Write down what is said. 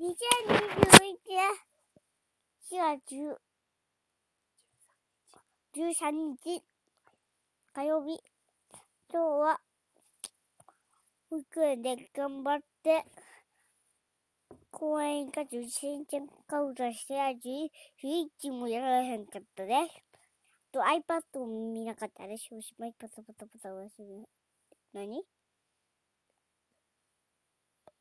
2021年4月13日火曜日。今日は保育園で頑張って公園か受信券買うとしてやし、スイッチもやられへんかったです。と iPad を見なかったです。おしまいパタパタパタおしまい。何？